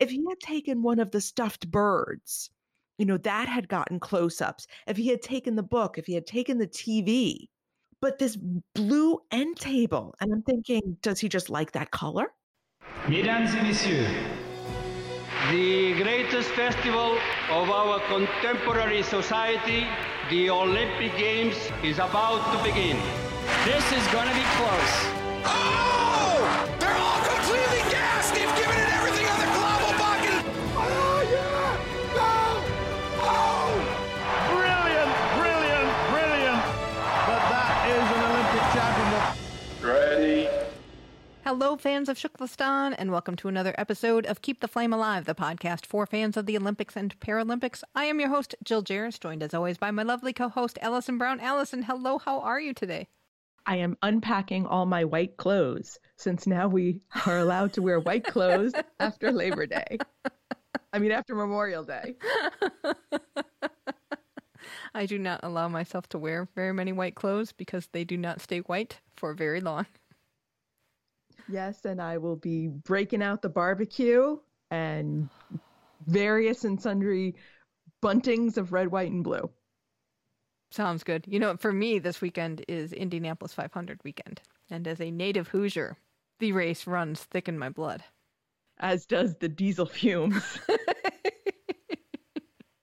If he had taken one of the stuffed birds, you know, that had gotten close ups. If he had taken the book, if he had taken the TV, but this blue end table, and I'm thinking, does he just like that color? Mesdames et messieurs, the greatest festival of our contemporary society, the Olympic Games, is about to begin. This is going to be close. Hello, fans of TKFLASTAN, and welcome to another episode of Keep the Flame Alive, the podcast for fans of the Olympics and Paralympics. I am your host, Jill Jaracz, joined as always by my lovely co host, Alison Brown. Alison, hello, how are you today? I am unpacking all my white clothes since now we are allowed to wear white clothes after Labor Day. I mean, after Memorial Day. I do not allow myself to wear very many white clothes because they do not stay white for very long. Yes, and I will be breaking out the barbecue and various and sundry buntings of red, white, and blue. Sounds good. You know, for me, this weekend is Indianapolis 500 weekend. And as a native Hoosier, the race runs thick in my blood. As does the diesel fumes.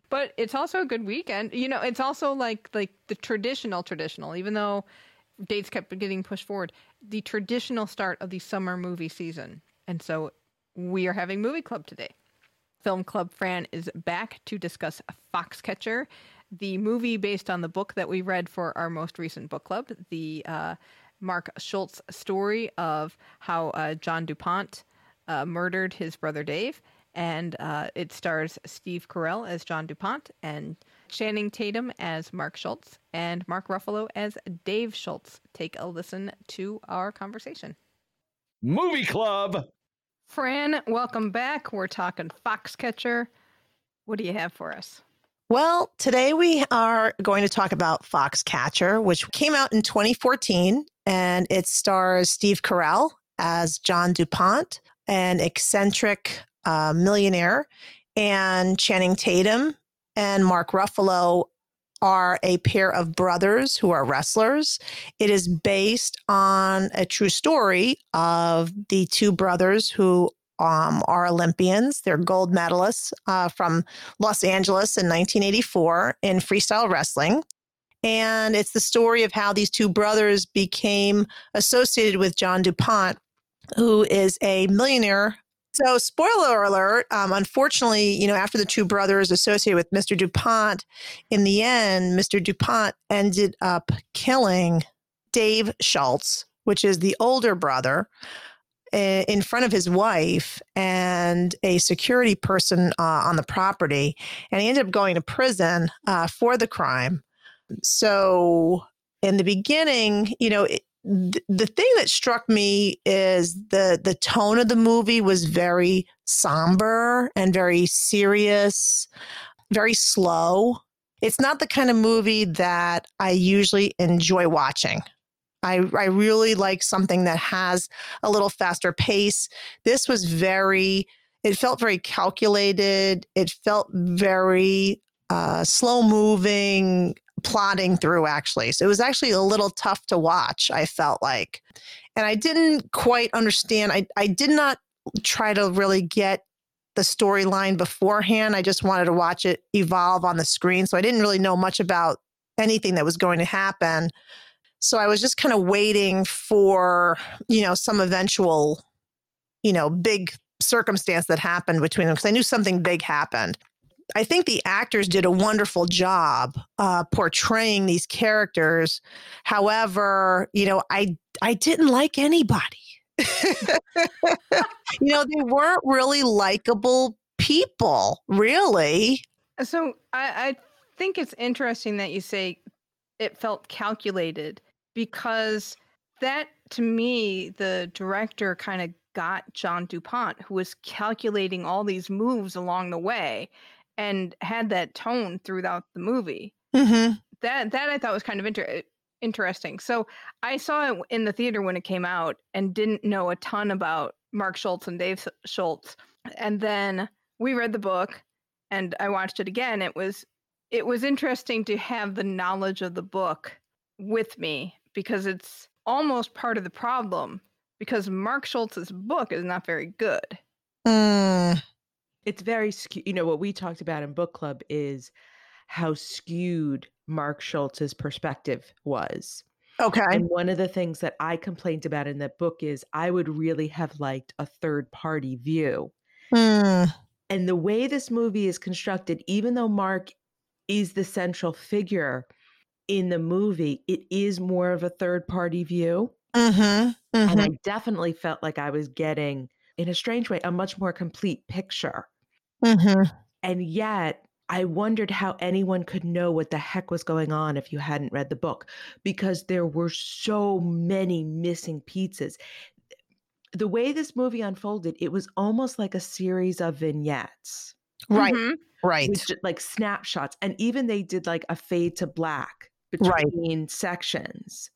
but it's also a good weekend. You know, it's also like like the traditional traditional, even though dates kept getting pushed forward, the traditional start of the summer movie season. And so we are having movie club today. Film Club Fran is back to discuss Foxcatcher, the movie based on the book that we read for our most recent book club, the uh, Mark Schultz story of how uh, John DuPont uh, murdered his brother Dave. And uh, it stars Steve Carell as John DuPont and Channing Tatum as Mark Schultz and Mark Ruffalo as Dave Schultz. Take a listen to our conversation. Movie Club. Fran, welcome back. We're talking Foxcatcher. What do you have for us? Well, today we are going to talk about Foxcatcher, which came out in 2014, and it stars Steve Carell as John DuPont, an eccentric uh, millionaire, and Channing Tatum and Mark Ruffalo are a pair of brothers who are wrestlers. It is based on a true story of the two brothers who um, are Olympians. They're gold medalists uh, from Los Angeles in 1984 in freestyle wrestling. And it's the story of how these two brothers became associated with John DuPont, who is a millionaire. So, spoiler alert, um, unfortunately, you know, after the two brothers associated with Mr. DuPont, in the end, Mr. DuPont ended up killing Dave Schultz, which is the older brother in front of his wife and a security person uh, on the property, and he ended up going to prison uh, for the crime. So, in the beginning, you know, it, th- the thing that struck me is the the tone of the movie was very somber and very serious, very slow. It's not the kind of movie that I usually enjoy watching. I, I really like something that has a little faster pace. This was very, it felt very calculated. It felt very uh, slow moving, plodding through, actually. So it was actually a little tough to watch, I felt like. And I didn't quite understand. I, I did not try to really get the storyline beforehand. I just wanted to watch it evolve on the screen. So I didn't really know much about anything that was going to happen. So I was just kind of waiting for, you know, some eventual, you know, big circumstance that happened between them because I knew something big happened. I think the actors did a wonderful job uh, portraying these characters. However, you know, I I didn't like anybody. you know, they weren't really likable people, really. So I, I think it's interesting that you say it felt calculated because that to me the director kind of got John DuPont who was calculating all these moves along the way and had that tone throughout the movie. Mm-hmm. That that I thought was kind of inter- interesting. So I saw it in the theater when it came out and didn't know a ton about Mark Schultz and Dave Schultz. and then we read the book and I watched it again. It was it was interesting to have the knowledge of the book with me because it's almost part of the problem because Mark Schultz's book is not very good. Mm, It's very skewed. You know, what we talked about in book club is how skewed Mark Schultz's perspective was. okay. And one of the things that I complained about in that book is I would really have liked a third party view. Mm, And the way this movie is constructed, even though Mark is the central figure in the movie, it is more of a third party view. mhm, And mhm. I definitely felt like I was getting, in a strange way, a much more complete picture. Mhm. And yet, I wondered how anyone could know what the heck was going on if you hadn't read the book, because there were so many missing pieces. The way this movie unfolded, it was almost like a series of vignettes, Right, Mhm. right. with like snapshots. And even they did like a fade to black Right. between sections.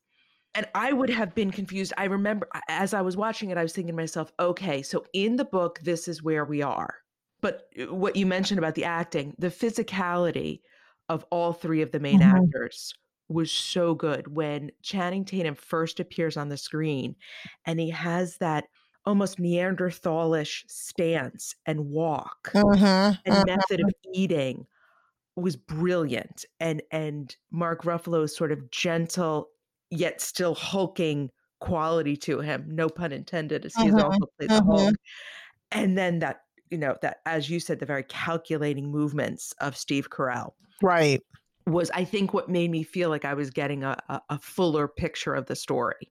And I would have been confused. I remember as I was watching it, I was thinking to myself, okay, so in the book, this is where we are. But uh, what you mentioned about the acting, the physicality of all three of the main Mhm. actors was so good. When Channing Tatum first appears on the screen and he has that almost Neanderthalish stance and walk Mhm, and mhm. method of eating was brilliant and and Mark Ruffalo's sort of gentle yet still hulking quality to him no pun intended as he has Mhm, also played the. Hulk and then that you know that as you said the very calculating movements of Steve Carell Right. was I think what made me feel like I was getting a, a, a fuller picture of the story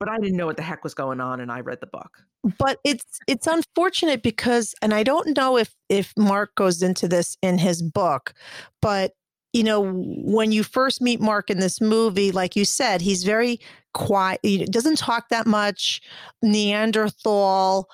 but I didn't know what the heck was going on and I read the book but it's it's unfortunate because and i don't know if if mark goes into this in his book but you know when you first meet mark in this movie like you said he's very quiet he doesn't talk that much neanderthal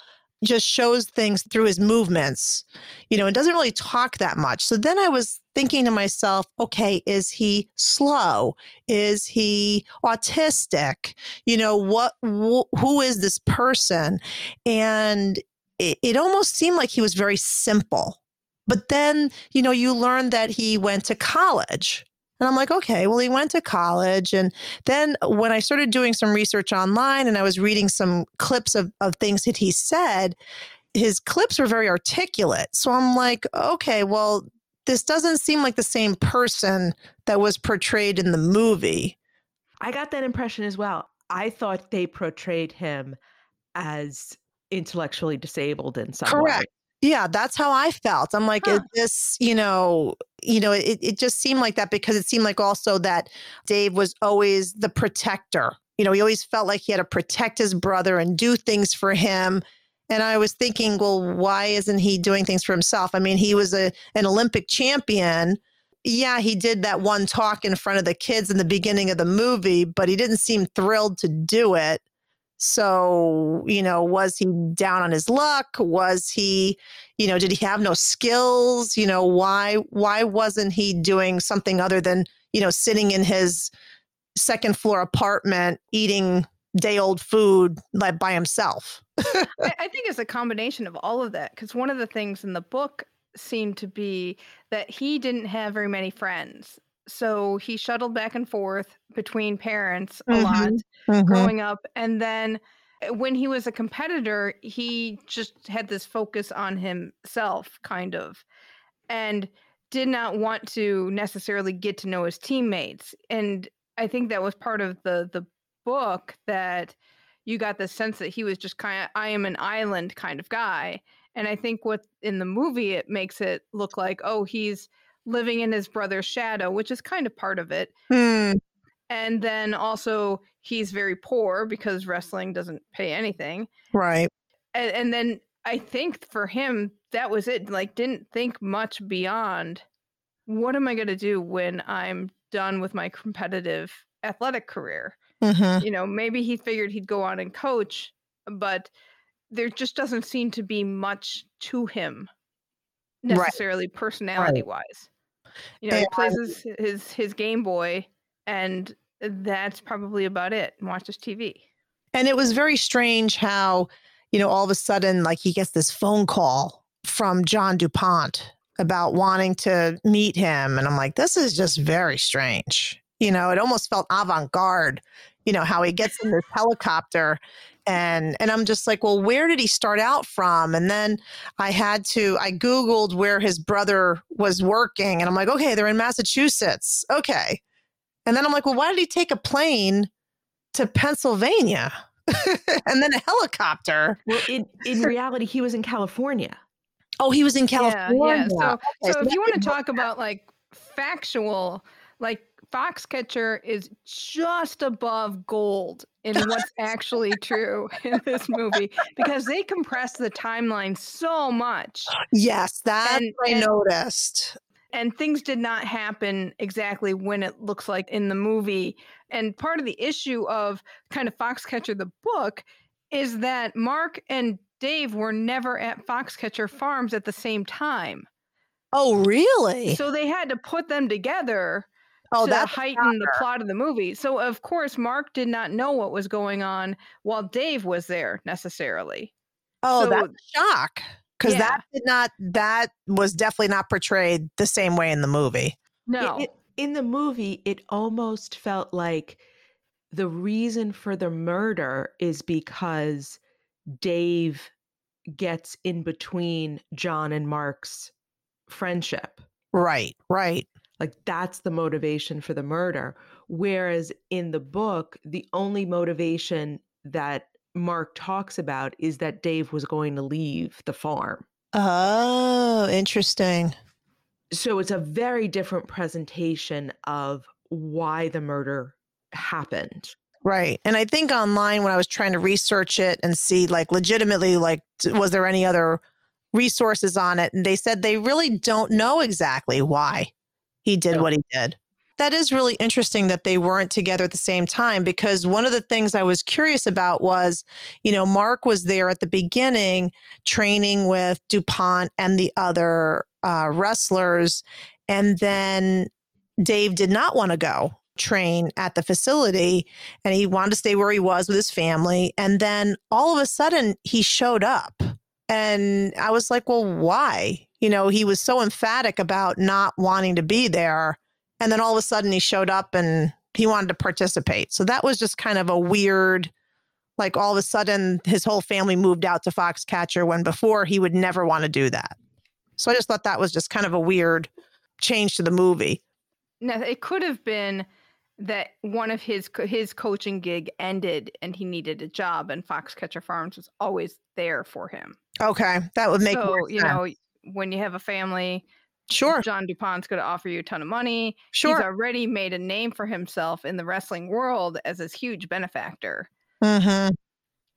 just shows things through his movements you know and doesn't really talk that much. So then i was thinking to myself okay is he slow? Is he autistic? You know what wh- who is this person? And it, it almost seemed like he was very simple. But then you know you learn that he went to college and i'm like okay well he went to college and then when i started doing some research online and i was reading some clips of, of things that he said his clips were very articulate so i'm like okay well this doesn't seem like the same person that was portrayed in the movie I got that impression as well. I thought they portrayed him as intellectually disabled in some way. Correct. Yeah, that's how I felt. I'm like, Huh. is this, you know, you know, it, it just seemed like that because it seemed like also that Dave was always the protector. You know, he always felt like he had to protect his brother and do things for him. And I was thinking, well, why isn't he doing things for himself? I mean, he was a an Olympic champion. Yeah, he did that one talk in front of the kids in the beginning of the movie, but he didn't seem thrilled to do it. So, you know, was he down on his luck? Was he, you know, did he have no skills? You know, why why wasn't he doing something other than, you know, sitting in his second floor apartment eating day old food like by himself? I, I think it's a combination of all of that because one of the things in the book seemed to be that he didn't have very many friends. So he shuttled back and forth between parents a lot growing up. And then uh, when he was a competitor, he just had this focus on himself, kind of, and did not want to necessarily get to know his teammates. And I think that was part of the the book that you got the sense that he was just kind of I am an island kind of guy. And I think what in the movie it makes it look like, oh, he's living in his brother's shadow, which is kind of part of it. Hmm. And then also he's very poor because wrestling doesn't pay anything. Right. And, and then I think for him that was it. Like didn't think much beyond what am I going to do when I'm done with my competitive athletic career? hmm you know, maybe he figured he'd go on and coach, but there just doesn't seem to be much to him Right. necessarily personality wise. You know, he plays his, his his Game Boy and that's probably about it and watches TV. And it was very strange how, you know, all of a sudden, like he gets this phone call from John DuPont about wanting to meet him. And I'm like, this is just very strange. You know, it almost felt avant garde, you know, how he gets in this helicopter and and I'm just like, well, where did he start out from? And then I had to I googled where his brother was working and I'm like, okay, they're in Massachusetts. Okay. And then I'm like, well, why did he take a plane to Pennsylvania? and then a helicopter. Well, in, in reality, he was in California. Oh, he was in California. Yeah, yeah. So, Okay, so if you want to talk about like factual, like Foxcatcher is just above gold in what's actually true in this movie because they compress the timeline so much Yes, that And- I and- noticed. and things did not happen exactly when it looks like in the movie. And part of the issue of kind of Foxcatcher the book is that Mark and Dave were never at Foxcatcher Farms at the same time. Oh, really? So they had to put them together oh, to that's heighten the plot of the movie. So of course Mark did not know what was going on while Dave was there necessarily. Oh, so- that's a shock. Because Yeah. that did not that was definitely not portrayed the same way in the movie. It- No. it- in the movie, it almost felt like the reason for the murder is because Dave gets in between John and Mark's friendship. Right, right. Like that's the motivation for the murder. Whereas in the book, the only motivation that Mark talks about is that Dave was going to leave the farm. Oh, interesting. So it's a very different presentation of why the murder happened. Right. And I think online when I was trying to research it and see like legitimately like was there any other resources on it and they said they really don't know exactly why he did No. what he did. That is really interesting that they weren't together at the same time because one of the things I was curious about was, you know, Mark was there at the beginning training with DuPont and the other uh, wrestlers. And then Dave did not want to go train at the facility and he wanted to stay where he was with his family. And then all of a sudden he showed up. And I was like, well, why? You know, he was so emphatic about not wanting to be there. And then all of a sudden he showed up and he wanted to participate. So that was just kind of a weird, like all of a sudden his whole family moved out to Foxcatcher when before he would never want to do that. So I just thought that was just kind of a weird change to the movie. Now, it could have been that one of his his coaching gig ended and he needed a job, and Foxcatcher Farms was always there for him. Okay. That would make so you know, when you have a family, Sure. John Dupont's going to offer you a ton of money. Sure. He's already made a name for himself in the wrestling world as this huge benefactor. hmm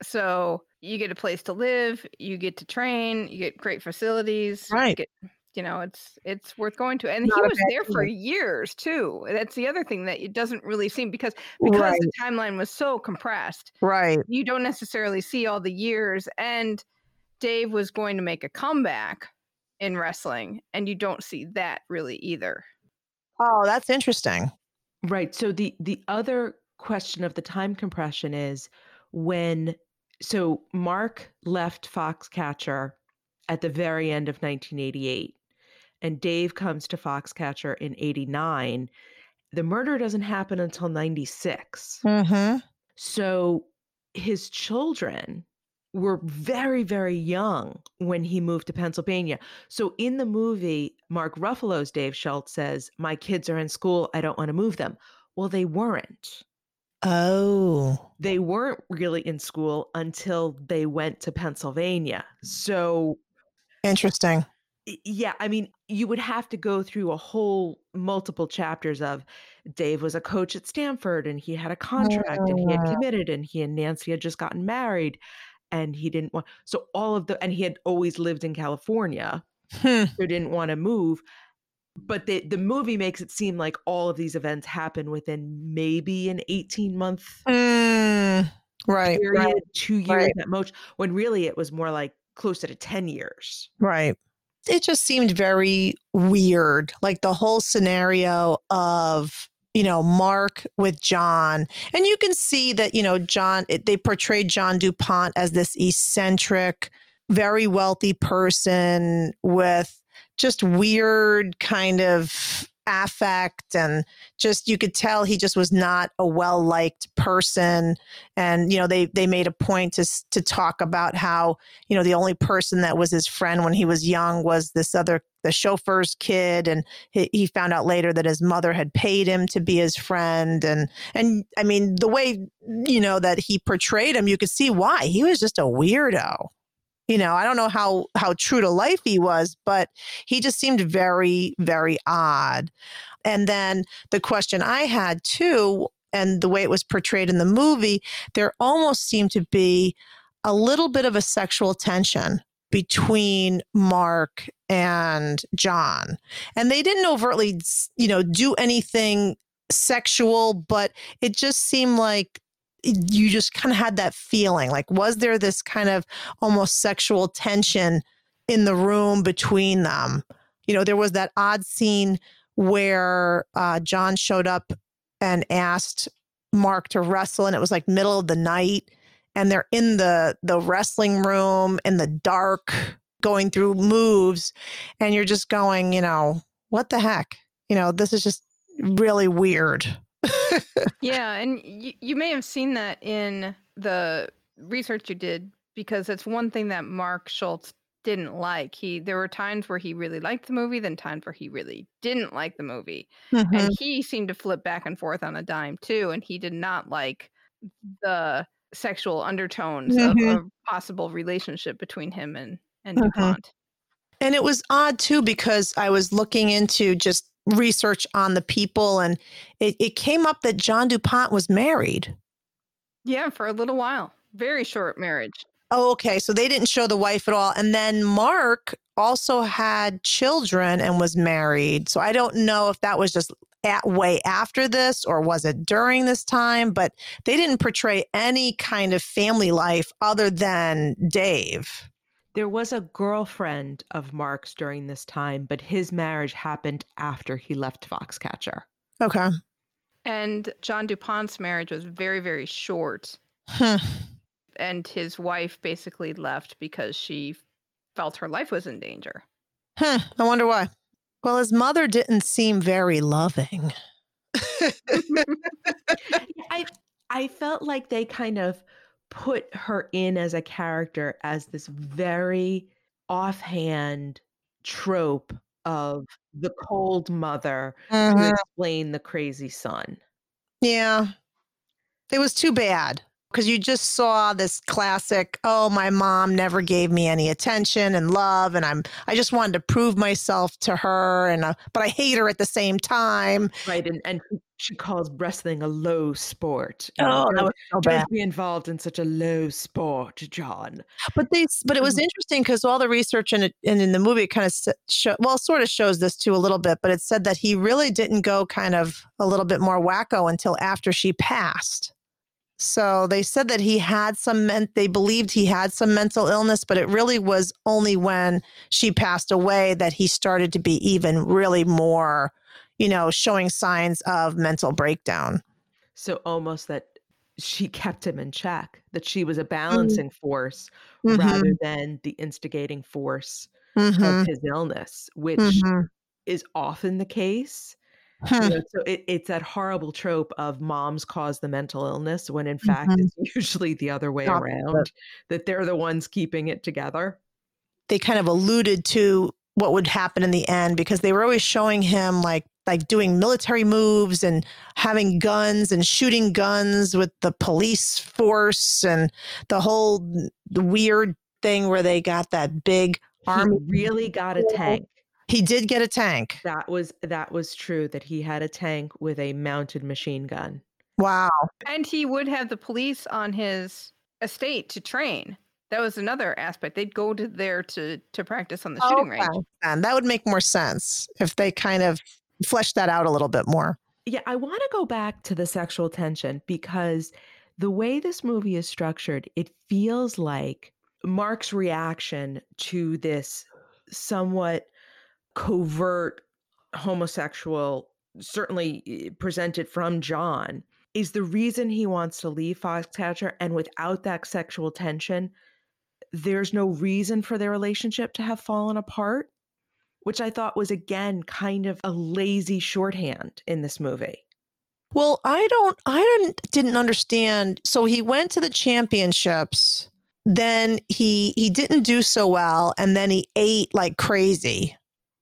So you get a place to live, you get to train, you get great facilities. you Right. get- you know, it's it's worth going to. And Not he was there for years too. That's the other thing that it doesn't really seem because because Right. the timeline was so compressed, Right. you don't necessarily see all the years. And Dave was going to make a comeback in wrestling, and you don't see that really either. Oh, that's interesting. Right. So the the other question of the time compression is when so Mark left Foxcatcher at the very end of 1988 and Dave comes to Foxcatcher in 89. The murder doesn't happen until 96. Mm-hmm. So his children were very, very young when he moved to Pennsylvania. So in the movie, Mark Ruffalo's Dave Schultz says, My kids are in school. I don't want to move them. Well, they weren't. Oh. They weren't really in school until they went to Pennsylvania. So, Interesting. yeah, I mean, you would have to go through a whole multiple chapters of Dave was a coach at Stanford and he had a contract and he had Mm. committed and he and Nancy had just gotten married and he didn't want so all of the and he had always lived in California Hmm. so didn't want to move but the the movie makes it seem like all of these events happen within maybe an 18 month Mm. Right. period Right. 2 years right. at most when really it was more like closer to 10 years Right. It just seemed very weird. Like the whole scenario of, you know, Mark with John. And you can see that, you know, John, it, they portrayed John DuPont as this eccentric very wealthy person with just weird kind of affect and just you could tell he just was not a well liked person and you know they they made a point to to talk about how you know the only person that was his friend when he was young was this other the chauffeur's kid and he, he found out later that his mother had paid him to be his friend and and I mean the way you know that he portrayed him you could see why. He was just a weirdo. You know i don't know how how true to life he was but he just seemed very very odd. And then the question i had too and the way it was portrayed in the movie there almost seemed to be a little bit of a sexual tension between mark and john. And they didn't overtly you know do anything sexual but it just seemed like you just kind of had that feeling. Like was there this kind of almost sexual tension in the room between them? You know there was that odd scene where uh, john showed up and asked mark to wrestle and it was like middle of the night and they're in the the wrestling room in the dark going through moves and you're just going you know what the heck you know this is just really weird yeah, and y- you may have seen that in the research you did because it's one thing that Mark Schultz didn't like. He there were times where he really liked the movie, then times where he really didn't like the movie. Mhm. And he seemed to flip back and forth on a dime too, and he did not like the sexual undertones Mhm. of a possible relationship between him and and Mhm. DuPont. And it was odd too because I was looking into just research on the people and it, it came up that John DuPont was married. Yeah, for a little while. Very short marriage. Oh, okay. So they didn't show the wife at all. And then Mark also had children and was married. So I don't know if that was just at way after this or was it during this time, but they didn't portray any kind of family life other than Dave. There was a girlfriend of Mark's during this time, but his marriage happened after he left Foxcatcher. Okay. And John DuPont's marriage was very, very short. Hmm. And his wife basically left because she felt her life was in danger. Hmm. I wonder why. Well, his mother didn't seem very loving. I I felt like they kind of put her in as a character as this very offhand trope of the cold mother to Mhm. explain the crazy son. Yeah. It was too bad because you just saw this classic, oh, my mom never gave me any attention and love and I'm I just wanted to prove myself to her and uh, but I hate her at the same time. Right. And and she- calls wrestling a low sport. Oh, know, that "Don't- was so bad. be involved in such a low sport, John. But they but it was Mhm. interesting because all the research in it and in the movie kind of show, well sort of shows this too a little bit, but it said that he really didn't go kind of a little bit more wacko until after she passed. So they said that he had some men- they believed he had some mental illness, but it really was only when she passed away that he started to be even really more, you know, showing signs of mental breakdown. So almost that she kept him in check, that she was a Mm-hmm. balancing force rather than the instigating force Mhm, of his illness, which mhm. is often the case. Hmm. You know, so it, it's that horrible trope of moms cause the mental illness when in fact Mhm. it's usually the other way Opposite. around, that they're the ones keeping it together. they kind of alluded to what would happen in the end because they were always showing him like like doing military moves and having guns and shooting guns with the police force and the whole weird thing where they got that big army He really got a tank. He did get a tank That was that was true that he had a tank with a mounted machine gun. wow And he would have the police on his estate to train. That was another aspect. They'd go to there to to practice on the oh, shooting range. And that would make more sense if they kind of fleshed that out a little bit more Yeah, I want to go back to the sexual tension because the way this movie is structured, it feels like Mark's reaction to this somewhat covert homosexual, certainly eh, presented from John, is the reason he wants to leave Foxcatcher. And without that sexual tension, there's no reason for their relationship to have fallen apart, which I thought was again kind of a lazy shorthand in this movie. Well, I don't I didn't didn't understand. So he went to the championships, then he he didn't do so well and then he ate like crazy,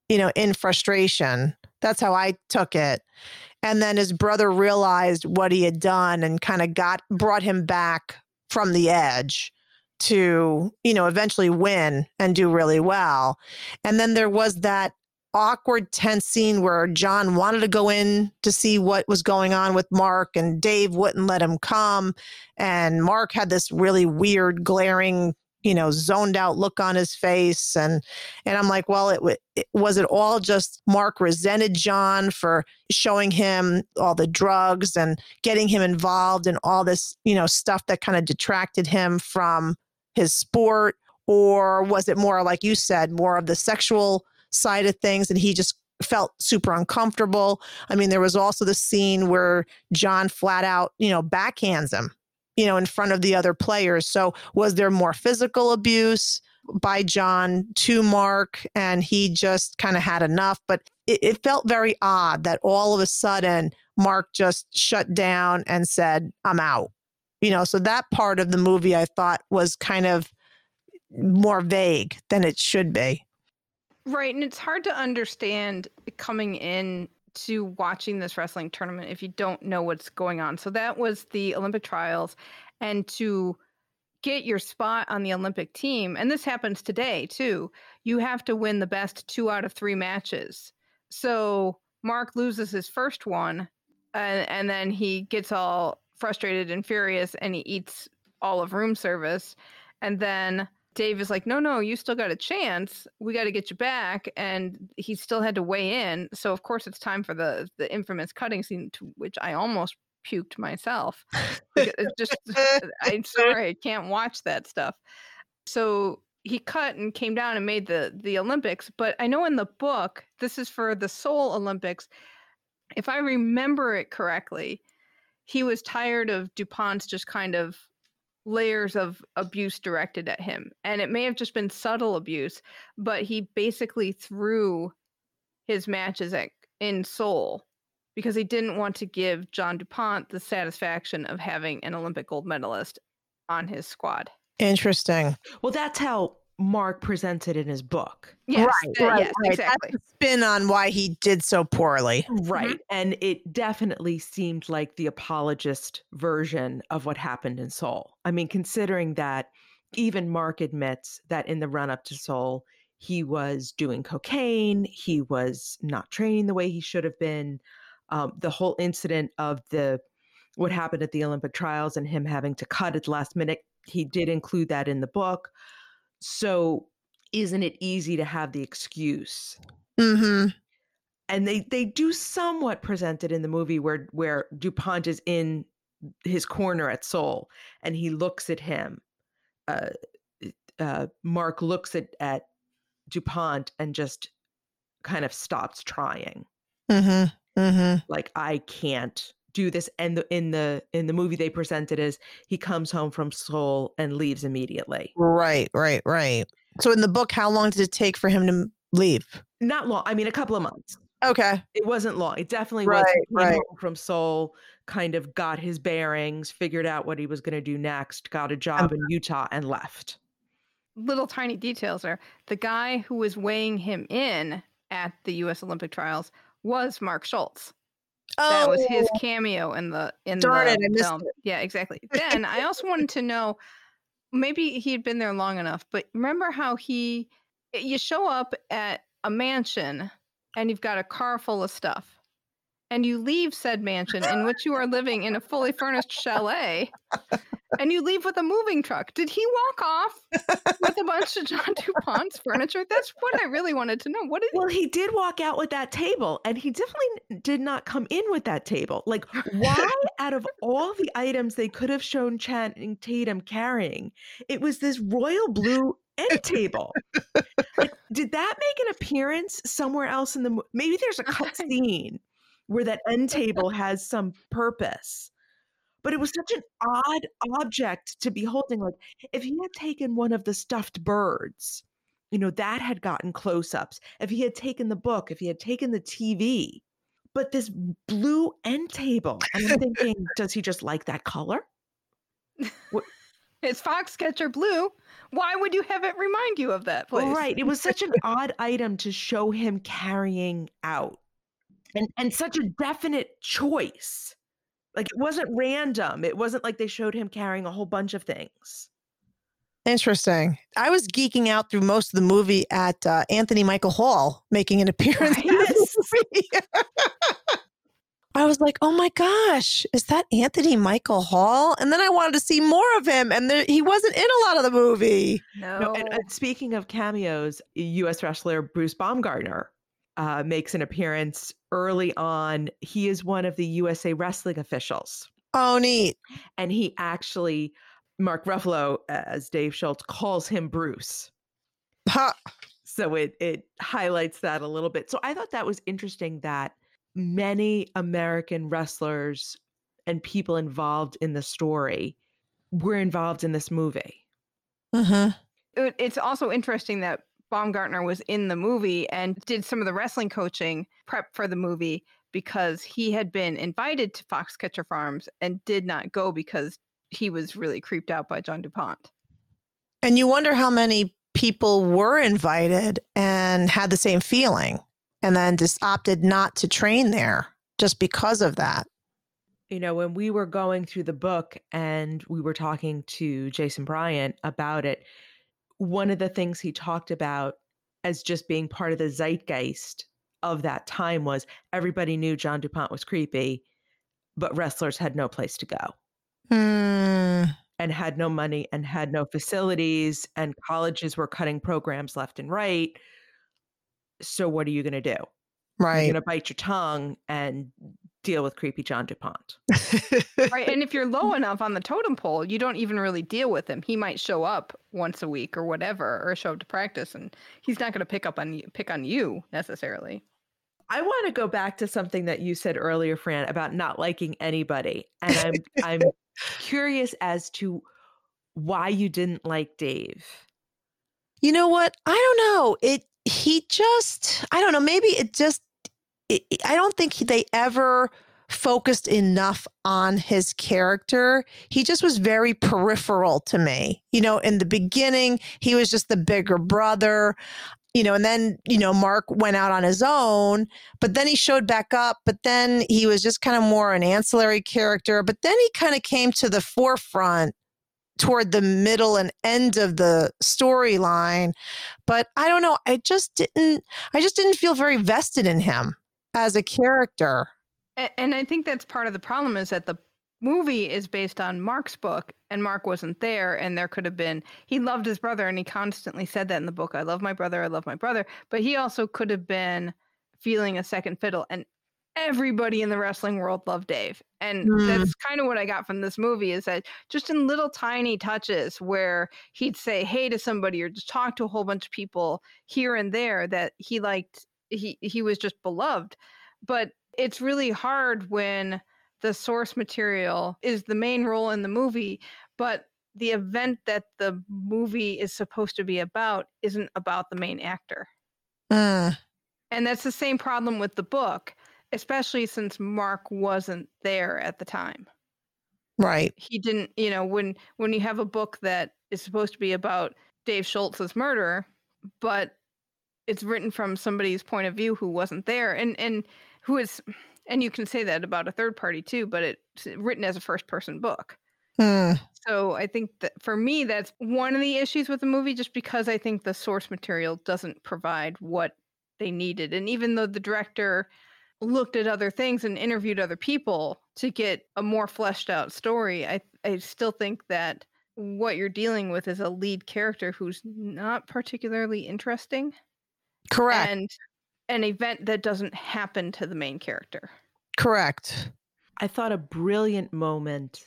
you know, in frustration. That's how I took it. And then his brother realized what he had done and kind of got brought him back from the edge to, you know, eventually win and do really well. And then there was that awkward, tense scene where John wanted to go in to see what was going on with Mark, and Dave wouldn't let him come. And Mark had this really weird, glaring, you know, zoned out look on his face. And and I'm like, well, it, it was it all just Mark resented John for showing him all the drugs and getting him involved in all this, you know, stuff that kind of detracted him from his sport or was it more like you said more of the sexual side of things and he just felt super uncomfortable i mean there was also the scene where john flat out you know backhands him you know in front of the other players. So was there more physical abuse by john to mark and he just kind of had enough? But it, it felt very odd that all of a sudden mark just shut down and said i'm out. You know so that part of the movie i thought was kind of more vague than it should be. Right, and it's hard to understand coming in to watching this wrestling tournament if you don't know what's going on. So that was the Olympic trials and to get your spot on the Olympic team, and this happens today too. You have to win the best 2 out of 3 matches. So Mark loses his first one and, and then he gets all frustrated and furious and he eats all of room service and then Dave is like, no, no, you still got a chance. We got to get you back. And he still had to weigh in. So, of course, it's time for the, the infamous cutting scene, to which I almost puked myself. It's just, I'm sorry, I can't watch that stuff. So he cut and came down and made the, the Olympics. But I know in the book, this is for the Seoul Olympics. If I remember it correctly, he was tired of DuPont's just kind of layers of abuse directed at him. And it may have just been subtle abuse, but he basically threw his matches at, in Seoul because he didn't want to give John DuPont the satisfaction of having an Olympic gold medalist on his squad. Interesting. Well, that's how Mark presented in his book. Yes, right, uh, right, yes, right. exactly. That's the spin on why he did so poorly. Right. And it definitely seemed like the apologist version of what happened in Seoul. I mean, considering that even Mark admits that in the run up to Seoul, he was doing cocaine, he was not training the way he should have been. Um, the whole incident of the what happened at the Olympic trials and him having to cut at the last minute, he did include that in the book. So isn't it easy to have the excuse? Mm-hmm. And they they do somewhat present it in the movie where where Dupont is in his corner at Seoul and he looks at him. Uh, uh, Mark looks at at Dupont and just kind of stops trying. Mm-hmm. Mm-hmm. Like I can't do this. And the, in the in the movie they presented as he comes home from Seoul and leaves immediately. Right, right, right. So in the book, how long did it take for him to leave? Not long. I mean, a couple of months. Okay. It wasn't long. It definitely Right, was. He right. home from Seoul, kind of got his bearings, figured out what he was going to do next, got a job in Utah, and left. Little tiny details are the guy who was weighing him in at the US Olympic trials was Mark Schultz. That was his oh. cameo in the in Oh. Darn the it, I film. it. Yeah, exactly. Then I also wanted to know maybe he had been there long enough, but remember how he you show up at a mansion and you've got a car full of stuff. And you leave said mansion in which you are living in a fully furnished chalet, and you leave with a moving truck. Did he walk off with a bunch of John DuPont's furniture? That's what I really wanted to know. What did Well, he did walk out with that table, and he definitely did not come in with that table. Like, why, out of all the items they could have shown Channing Tatum carrying, it was this royal blue end table? Like, did that make an appearance somewhere else in the? mo- Maybe there's a cut scene where that end table has some purpose. but it was such an odd object to be holding. Like if he had taken one of the stuffed birds, you know, that had gotten close ups. If he had taken the book, if he had taken the TV, but this blue end table, and I'm thinking, does he just like that color? It's Foxcatcher Blue. Why would you have it remind you of that place? Well, right. It was such an odd item to show him carrying out. And and such a definite choice. Like it wasn't random. It wasn't like they showed him carrying a whole bunch of things. Interesting. I was geeking out through most of the movie at uh, Anthony Michael Hall making an appearance in this movie. I was like, oh my gosh, is that Anthony Michael Hall? And then I wanted to see more of him, and there, he wasn't in a lot of the movie. No. No, and, and speaking of cameos, U.S. wrestler Bruce Baumgartner uh, makes an appearance early on. He is one of the USA Wrestling officials, Oh, neat. and he actually, Mark Ruffalo, as Dave Schultz, calls him Bruce. Ha. So it it highlights that a little bit. So I thought that was interesting that many American wrestlers and people involved in the story were involved in this movie. hmm It- It's also interesting that Baumgartner was in the movie and did some of the wrestling coaching prep for the movie because he had been invited to Foxcatcher Farms and did not go because he was really creeped out by John DuPont. And you wonder how many people were invited and had the same feeling and then just opted not to train there just because of that. You know, when we were going through the book and we were talking to Jason Bryant about it, one of the things he talked about as just being part of the zeitgeist of that time was everybody knew John DuPont was creepy, but wrestlers had no place to go. Hmm. and had no money and had no facilities and colleges were cutting programs left and right so what are you going to do Right. you're going to bite your tongue and deal with creepy john dupont right and if you're low enough on the totem pole you don't even really deal with him he might show up once a week or whatever or show up to practice and he's not going to pick up on you pick on you necessarily i want to go back to something that you said earlier fran about not liking anybody and i'm i'm curious as to why you didn't like dave You know what? I don't know. It he just I don't know, maybe it just I don't think they ever focused enough on his character. He just was very peripheral to me. You know, in the beginning, he was just the bigger brother. You know, and then, you know, Mark went out on his own, but then he showed back up, but then he was just kind of more an ancillary character, but then he kind of came to the forefront toward the middle and end of the storyline but i don't know i just didn't i just didn't feel very vested in him as a character And I think that's part of the problem is that the movie is based on Mark's book and Mark wasn't there and there could have been he loved his brother and he constantly said that in the book I love my brother I love my brother but he also could have been feeling a second fiddle and everybody in the wrestling world loved Dave and Hmm. that's kind of what I got from this movie is that just in little tiny touches where he'd say hey to somebody or just talk to a whole bunch of people here and there that he liked he he was just beloved but it's really hard when the source material is the main role in the movie, but the event that the movie is supposed to be about isn't about the main actor. Mm, And that's the same problem with the book, especially since Mark wasn't there at the time. right He didn't, you know, when when you have a book that is supposed to be about Dave Schultz's murder, but it's written from somebody's point of view who wasn't there and and who is and you can say that about a third party too, but it's written as a first person book. Mm, So I think that for me, that's one of the issues with the movie, just because I think the source material doesn't provide what they needed. And even though the director looked at other things and interviewed other people to get a more fleshed out story, I, I still think that what you're dealing with is a lead character who's not particularly interesting correct and an event that doesn't happen to the main character. correct I thought a brilliant moment,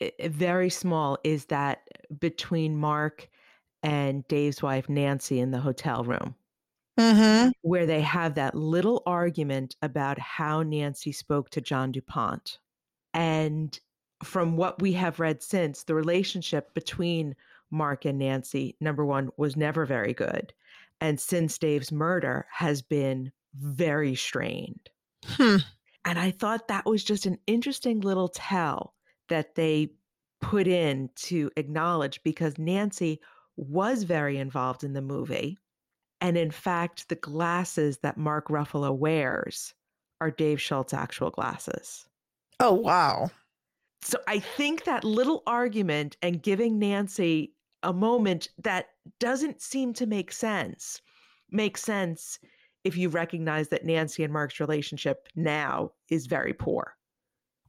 i- i- very small, is that between Mark and Dave's wife, Nancy, in the hotel room, mm-hmm. where they have that little argument about how Nancy spoke to John DuPont. And from what we have read since, the relationship between Mark and Nancy, number one, was never very good. And since Dave's murder has been very strained. Hmm. And I thought that was just an interesting little tell that they put in to acknowledge because Nancy was very involved in the movie. And in fact, the glasses that Mark Ruffalo wears are Dave Schultz actual glasses. Oh, wow. So I think that little argument and giving Nancy a moment that doesn't seem to make sense makes sense if you recognize that Nancy and Mark's relationship now is very poor.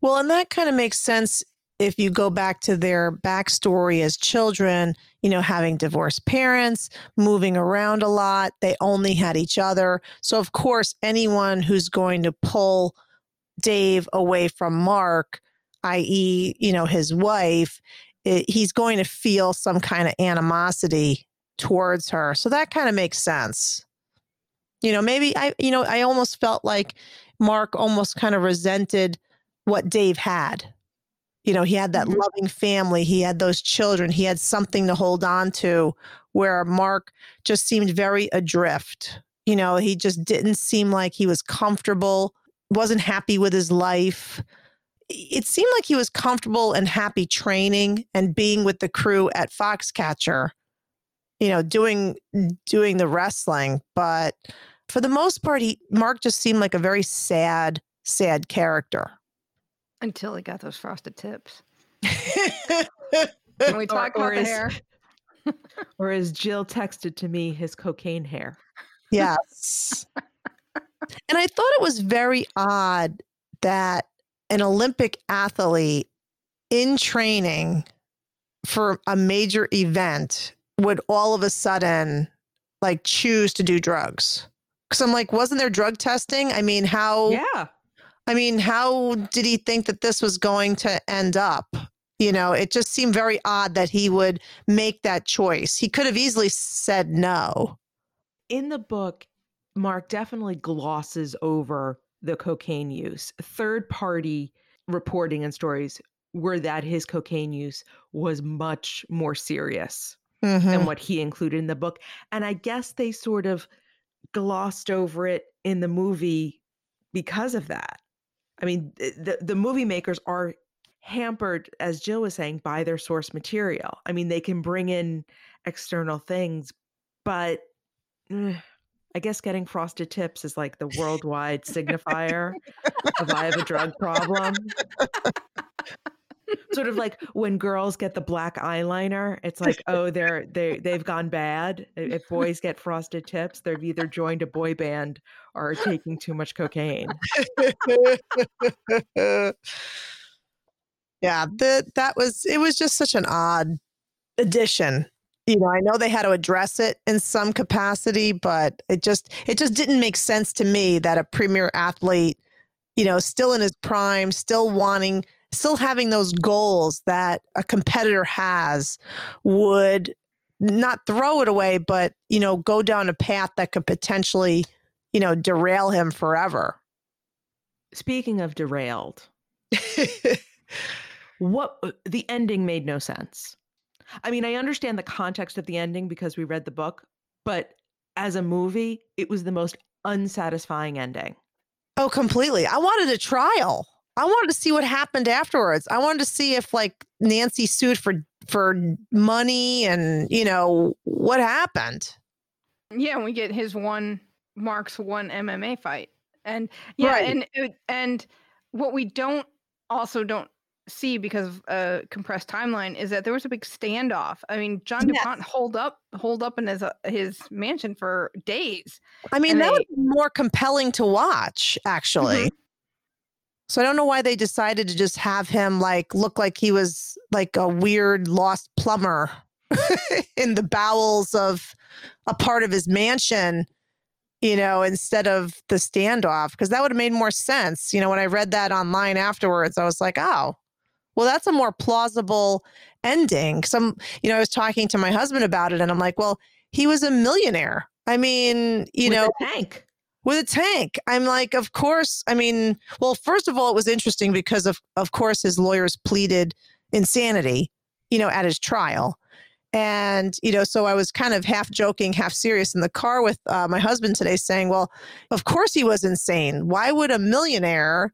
Well, and that kind of makes sense if you go back to their backstory as children, you know, having divorced parents, moving around a lot, they only had each other. So, of course, anyone who's going to pull Dave away from Mark, i.e., you know, his wife, it, he's going to feel some kind of animosity towards her. So that kind of makes sense. You know, maybe I, you know, I almost felt like Mark almost kind of resented what Dave had you know, he had that mm-hmm. loving family, he had those children, he had something to hold on to where Mark just seemed very adrift. You know, he just didn't seem like he was comfortable, wasn't happy with his life. It seemed like he was comfortable and happy training and being with the crew at Foxcatcher, you know, doing doing the wrestling, but for the most part he Mark just seemed like a very sad sad character. Until he got those frosted tips. Can we talk or, or about the hair? or as Jill texted to me, his cocaine hair. Yes. and I thought it was very odd that an Olympic athlete in training for a major event would all of a sudden like choose to do drugs. Cause I'm like, wasn't there drug testing? I mean, how yeah. I mean, how did he think that this was going to end up? You know, it just seemed very odd that he would make that choice. He could have easily said no. In the book, Mark definitely glosses over the cocaine use. Third party reporting and stories were that his cocaine use was much more serious mm-hmm. than what he included in the book. And I guess they sort of glossed over it in the movie because of that. I mean, the the movie makers are hampered, as Jill was saying, by their source material. I mean, they can bring in external things, but eh, I guess getting frosted tips is like the worldwide signifier of I have a drug problem. sort of like when girls get the black eyeliner, it's like, oh, they're they they've gone bad. If boys get frosted tips, they've either joined a boy band or taking too much cocaine. yeah, that that was it was just such an odd addition. You know, I know they had to address it in some capacity, but it just it just didn't make sense to me that a premier athlete, you know, still in his prime, still wanting still having those goals that a competitor has would not throw it away, but, you know, go down a path that could potentially, you know, derail him forever. Speaking of derailed, what uh, the ending made no sense. I mean, I understand the context of the ending because we read the book, but as a movie, it was the most unsatisfying ending. Oh, completely. I wanted a trial. I wanted to see what happened afterwards. I wanted to see if like Nancy sued for for money and you know what happened. Yeah, and we get his one Mark's one MMA fight, and yeah, right. and uh, and what we don't also don't see because of a compressed timeline is that there was a big standoff. I mean, John yes. du Pont hold up hold up in his uh, his mansion for days. I mean, that they, was more compelling to watch actually. Mm-hmm. So I don't know why they decided to just have him like look like he was like a weird lost plumber in the bowels of a part of his mansion, you know, instead of the standoff, because that would have made more sense. You know, when I read that online afterwards, I was like, oh, well, that's a more plausible ending. Some, you know, I was talking to my husband about it and I'm like, well, he was a millionaire. I mean, you With know, tank with a tank. I'm like, of course. I mean, well, first of all, it was interesting because of of course his lawyers pleaded insanity, you know, at his trial. And, you know, so I was kind of half joking, half serious in the car with uh, my husband today saying, well, of course he was insane. Why would a millionaire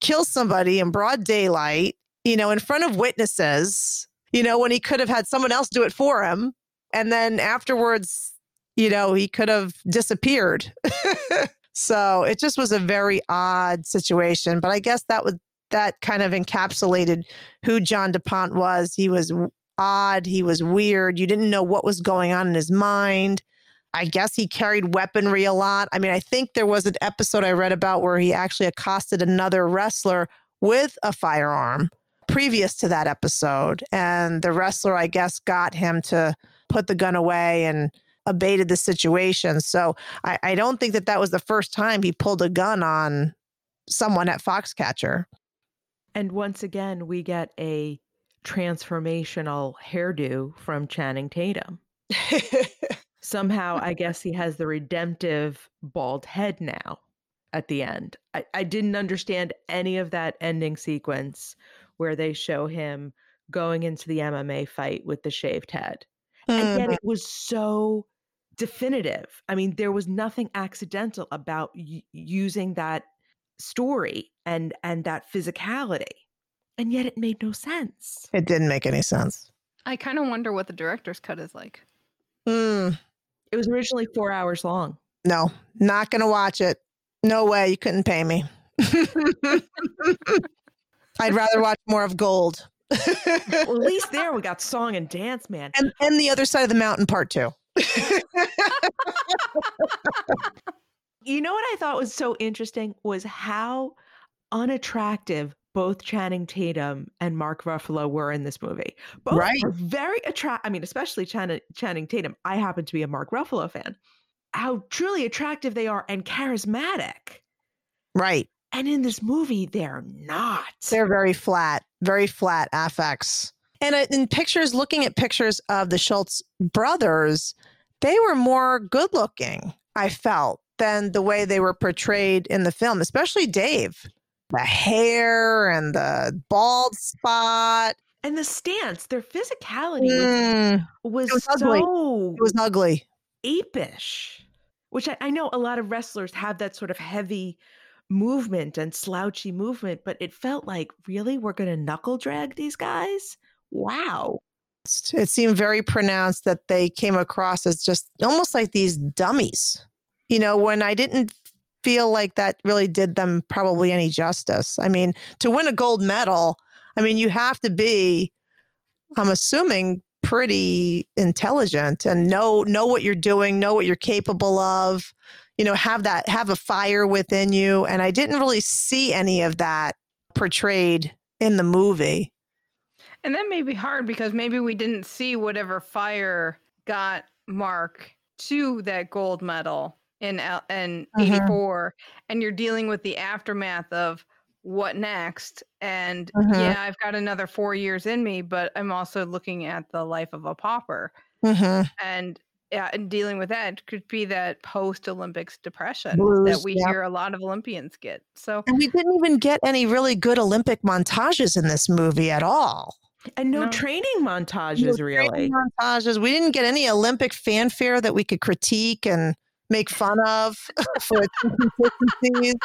kill somebody in broad daylight, you know, in front of witnesses, you know, when he could have had someone else do it for him? And then afterwards, you know, he could have disappeared. so it just was a very odd situation. But I guess that was that kind of encapsulated who John du Pont was. He was odd. He was weird. You didn't know what was going on in his mind. I guess he carried weaponry a lot. I mean, I think there was an episode I read about where he actually accosted another wrestler with a firearm previous to that episode. And the wrestler, I guess, got him to put the gun away and abated the situation. So I, I don't think that that was the first time he pulled a gun on someone at Foxcatcher. And once again, we get a transformational hairdo from Channing Tatum. Somehow, I guess he has the redemptive bald head now at the end. I, I didn't understand any of that ending sequence where they show him going into the MMA fight with the shaved head. And yet Mhm. it was so definitive. I mean, there was nothing accidental about y- using that story and and that physicality. And yet it made no sense. It didn't make any sense. I kind of wonder what the director's cut is like. Mm, It was originally 4 hours long. no, not going to watch it. No way. You couldn't pay me. I'd rather watch more of Gold. At least there we got song and dance, man. and, and the other side of the mountain, part two. You know what I thought was so interesting was how unattractive both Channing Tatum and Mark Ruffalo were in this movie. Both Right. are very attract. I mean, especially Channing, Channing Tatum. I happen to be a Mark Ruffalo fan. How truly attractive they are and charismatic. Right. And in this movie, they're not. They're very flat, very flat affects. And in pictures, looking at pictures of the Schultz brothers, they were more good looking, I felt, than the way they were portrayed in the film, especially Dave. The hair and the bald spot. and the stance, their physicality was, Mm, was, was ugly. so it was ugly. apish, which I, I know a lot of wrestlers have that sort of heavy movement and slouchy movement, but it felt like, really, we're going to knuckle drag these guys? Wow. It seemed very pronounced that they came across as just almost like these dummies. You know, when I didn't feel like that really did them probably any justice. I mean, to win a gold medal, I mean, you have to be, I'm assuming, pretty intelligent and know know what you're doing, know what you're capable of, you know, have that have a fire within you. And I didn't really see any of that portrayed in the movie. And that may be hard because maybe we didn't see whatever fire got Mark to that gold medal in in Mhm. 84 and you're dealing with the aftermath of what next and Mhm. yeah I've got another 4 years in me but I'm also looking at the life of a pauper hmm and yeah, and dealing with that could be that post Olympics depression Blues, that we yep. hear a lot of Olympians get. So And we didn't even get any really good Olympic montages in this movie at all. And no, No. training montages, No really. training montages. We didn't get any Olympic fanfare that we could critique and make fun of for its inconsistencies.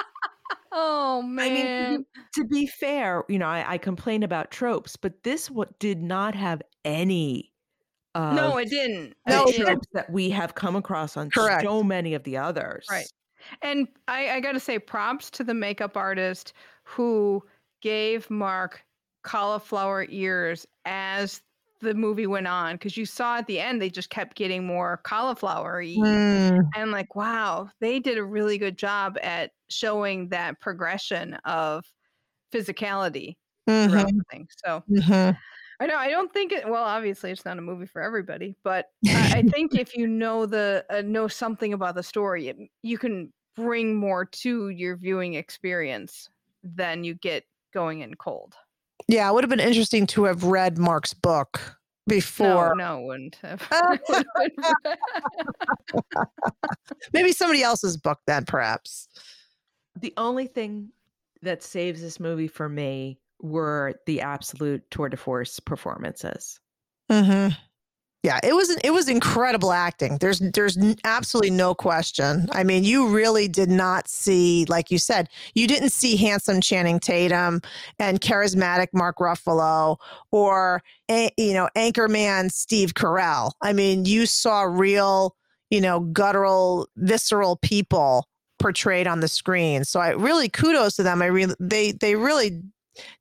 Oh I man. mean, to be, to be fair, you know, I, I complain about tropes, but this what did not have any of no, it didn't. the No, It it didn't. tropes that we have come across on Correct. so many of the others. Right. And I, I got to say, props to the makeup artist who gave Mark cauliflower ears as the movie went on. Because you saw at the end, they just kept getting more cauliflower Mm, And like, wow, they did a really good job at showing that progression of physicality mhm, throughout the thing. So mhm. I know I don't think it. Well, obviously, it's not a movie for everybody, but I, I think if you know the uh, know something about the story, it, you can bring more to your viewing experience than you get going in cold. Yeah, it would have been interesting to have read Mark's book before. No, no, wouldn't have. Maybe somebody else's book then, perhaps. The only thing that saves this movie for me were the absolute tour de force performances. Mm-hmm. Yeah, it was it was incredible acting. There's there's absolutely no question. I mean, you really did not see, like you said, you didn't see handsome Channing Tatum and charismatic Mark Ruffalo or you know anchorman Steve Carell. I mean, you saw real, you know, guttural, visceral people portrayed on the screen. So I really kudos to them. I really they they really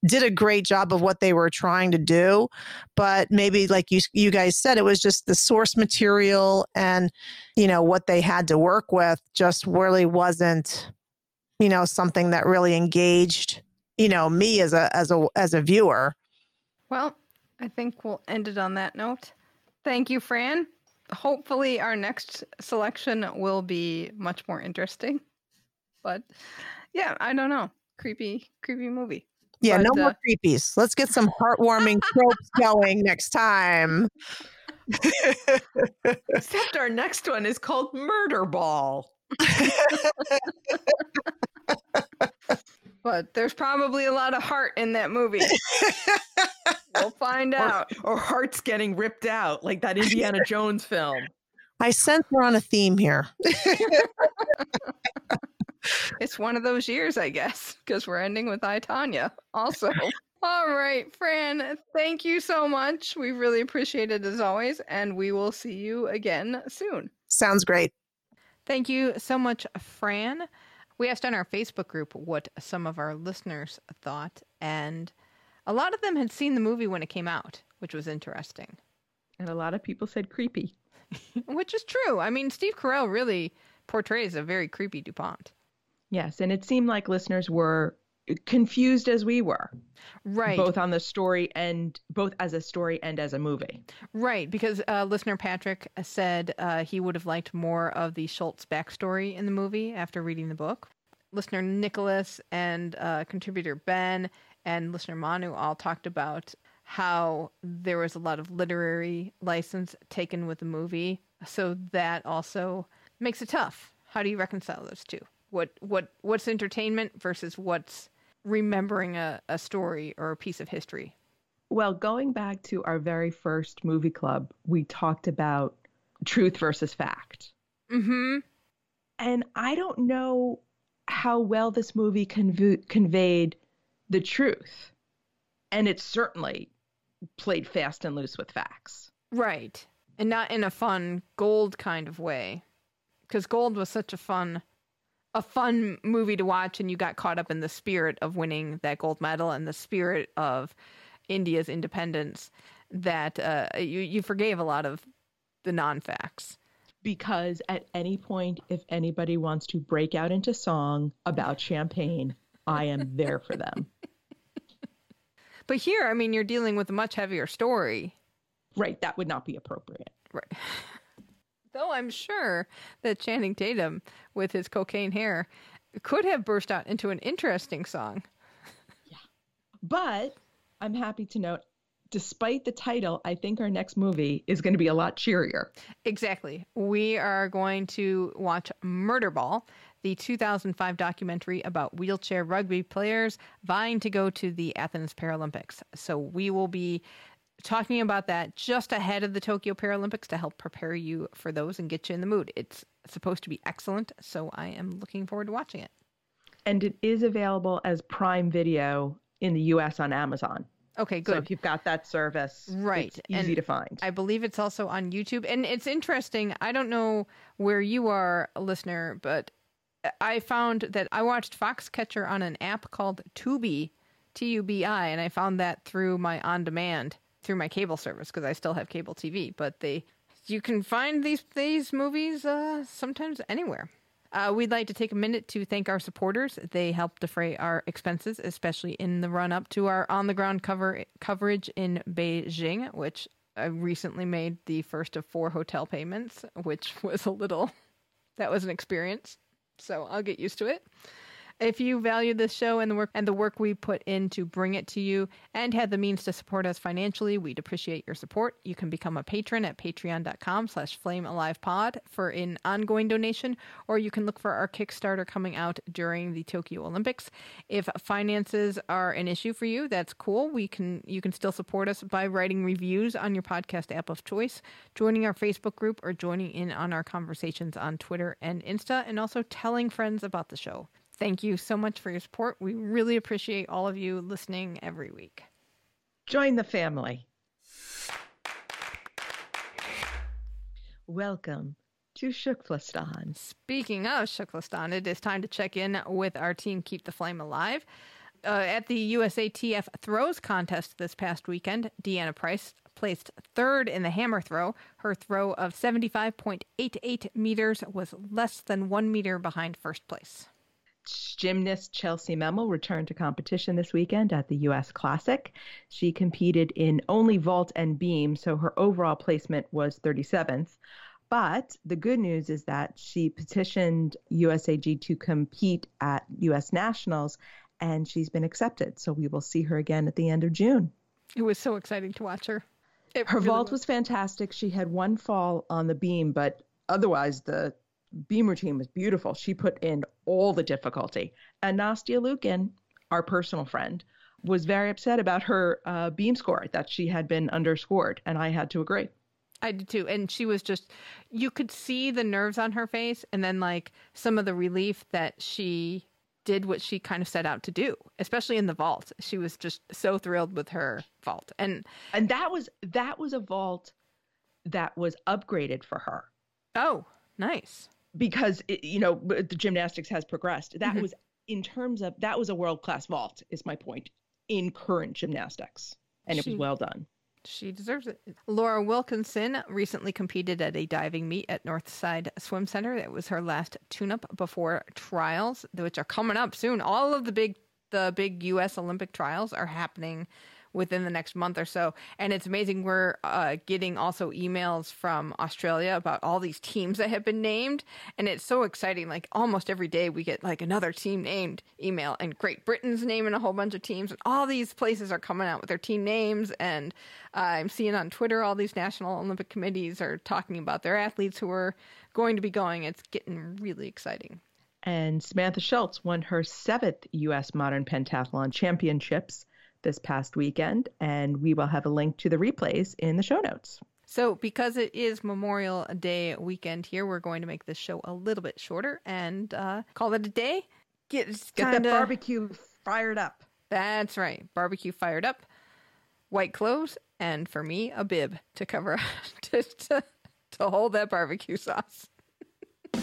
did a great job of what they were trying to do but maybe like you you guys said it was just the source material and you know what they had to work with just really wasn't you know something that really engaged you know me as a as a as a viewer. Well i think we'll end it on that note. Thank you fran. Hopefully our next selection will be much more interesting but yeah i don't know. Creepy creepy movie yeah, But, no uh, more creepies. Let's get some heartwarming tropes going next time. Except our next one is called Murder Ball. but there's probably a lot of heart in that movie we'll find Or, out or hearts getting ripped out, like that Indiana Jones film. I sense we're on a theme here. it's one of those years i guess because we're ending with i Tonya also all right fran thank you so much we really appreciate it as always and we will see you again soon Sounds great. Thank you so much, Fran. We asked on our Facebook group what some of our listeners thought, and a lot of them had seen the movie when it came out, which was interesting. And a lot of people said creepy. Which is true. I mean, Steve Carell really portrays a very creepy du Pont. Yes, and it seemed like listeners were confused as we were, Right. both on the story and both as a story and as a movie. Right, because uh, listener Patrick said uh, he would have liked more of the Schultz backstory in the movie after reading the book. Listener Nicholas and uh, contributor Ben and listener Manu all talked about how there was a lot of literary license taken with the movie, so that also makes it tough. How do you reconcile those two? What what what's entertainment versus what's remembering a, a story or a piece of history? Well, going back to our very first movie club, we talked about truth versus fact. Mm-hmm. And I don't know how well this movie conv- conveyed the truth. And it certainly played fast and loose with facts. Right. And not in a fun gold kind of way. Cuz Gold was such a fun a fun movie to watch and you got caught up in the spirit of winning that gold medal and the spirit of India's independence that uh, you you forgave a lot of the non-facts. Because at any point, if anybody wants to break out into song about champagne, I am there for them. But here, I mean, you're dealing with a much heavier story. Right, that would not be appropriate. Right. Though I'm sure that Channing Tatum, with his cocaine hair, could have burst out into an interesting song. Yeah. But I'm happy to note, despite the title, I think our next movie is going to be a lot cheerier. Exactly. We are going to watch Murder Ball, the 2005 documentary about wheelchair rugby players vying to go to the Athens Paralympics. So we will be talking about that just ahead of the Tokyo Paralympics to help prepare you for those and get you in the mood. It's supposed to be excellent, so I am looking forward to watching it. And it is available as Prime Video in the US on Amazon. Okay, good. So if you've got that service, Right, it's easy and to find. I believe it's also on YouTube. And it's interesting. I don't know where you are, listener, but I found that I watched Foxcatcher on an app called Tubi, T U B I, and I found that through my on demand, through my cable service, because I still have cable TV. But they, you can find these these movies uh, sometimes anywhere. Uh, we'd like to take a minute to thank our supporters. They help defray our expenses, especially in the run up to our on the ground cover coverage in Beijing, which I recently made the first of four hotel payments, which was a little that was an experience. So I'll get used to it. If you value this show and the work and the work we put in to bring it to you and have the means to support us financially, we'd appreciate your support. You can become a patron at patreon.com slash flamealivepod for an ongoing donation, or you can look for our Kickstarter coming out during the Tokyo Olympics. If finances are an issue for you, that's cool. We can you can still support us by writing reviews on your podcast app of choice, joining our Facebook group, or joining in on our conversations on Twitter and Insta, and also telling friends about the show. Thank you so much for your support. We really appreciate all of you listening every week. Join the family. Welcome to TKFLASTAN. Speaking of TKFLASTAN, it is time to check in with our team Keep the Flame Alive. Uh, at the USATF throws contest this past weekend, DeAnna Price placed third in the hammer throw. Her throw of 75.88 meters was less than one meter behind first place. Gymnast Chellsie Memmel returned to competition this weekend at the U.S. Classic. She competed in only vault and beam, so her overall placement was 37th. But the good news is that she petitioned USAG to compete at U.S. Nationals, and she's been accepted. So we will see her again at the end of June. It was so exciting to watch her. It Her really vault was fantastic. She had one fall on the beam, but otherwise the beam routine was beautiful. She put in all the difficulty. And Nastia Liukin, our personal friend, was very upset about her uh, beam score that she had been underscored, and I had to agree. I did too. And she was just, you could see the nerves on her face and then like some of the relief that she did what she kind of set out to do, especially in the vault. She was just so thrilled with her vault. And And that was that was a vault that was upgraded for her oh, nice. Because it, you know the gymnastics has progressed. That Mhm. was in terms of that was a world class vault. Is my point in current gymnastics, and it was well done. She deserves it. Laura Wilkinson recently competed at a diving meet at Northside Swim Center. That was her last tune-up before trials, which are coming up soon. All of the big the big U.S. Olympic trials are happening within the next month or so, and it's amazing. We're uh, getting also emails from Australia about all these teams that have been named, and it's so exciting. Like almost every day, we get like another team named email, and Great Britain's naming a whole bunch of teams, and all these places are coming out with their team names. And uh, I'm seeing on Twitter all these national Olympic committees are talking about their athletes who are going to be going. It's getting really exciting. And Samantha Schultz won her seventh U.S. Modern Pentathlon Championships this past weekend, and we will have a link to the replays in the show notes. So, because it is Memorial Day weekend here, we're going to make this show a little bit shorter and uh, call it a day. Get, Get kinda, that barbecue fired up. That's right. Barbecue fired up, white clothes, and for me, a bib to cover to, to, to hold that barbecue sauce.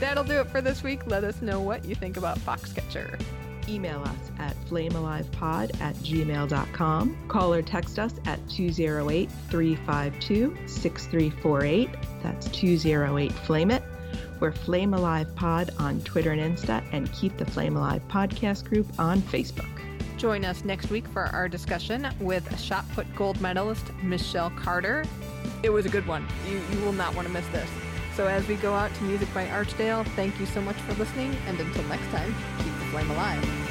That'll do it for this week. Let us know what you think about Foxcatcher. Email us at flamealivepod at gmail.com. Call or text us at 208 352 6348. That's 208 Flame It. We're Flame Alive Pod on Twitter and Insta, and keep the Flame Alive podcast group on Facebook. Join us next week for our discussion with shot put gold medalist Michelle Carter. It was a good one. You, you will not want to miss this. So, as we go out to music by Archdale, thank you so much for listening, and until next time, keep the flame alive.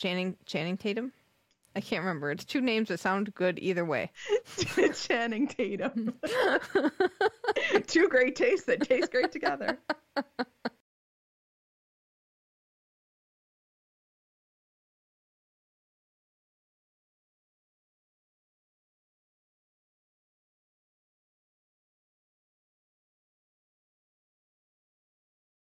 Channing, Channing Tatum. I can't remember. It's two names that sound good either way. Channing Tatum. Two great tastes that taste great together.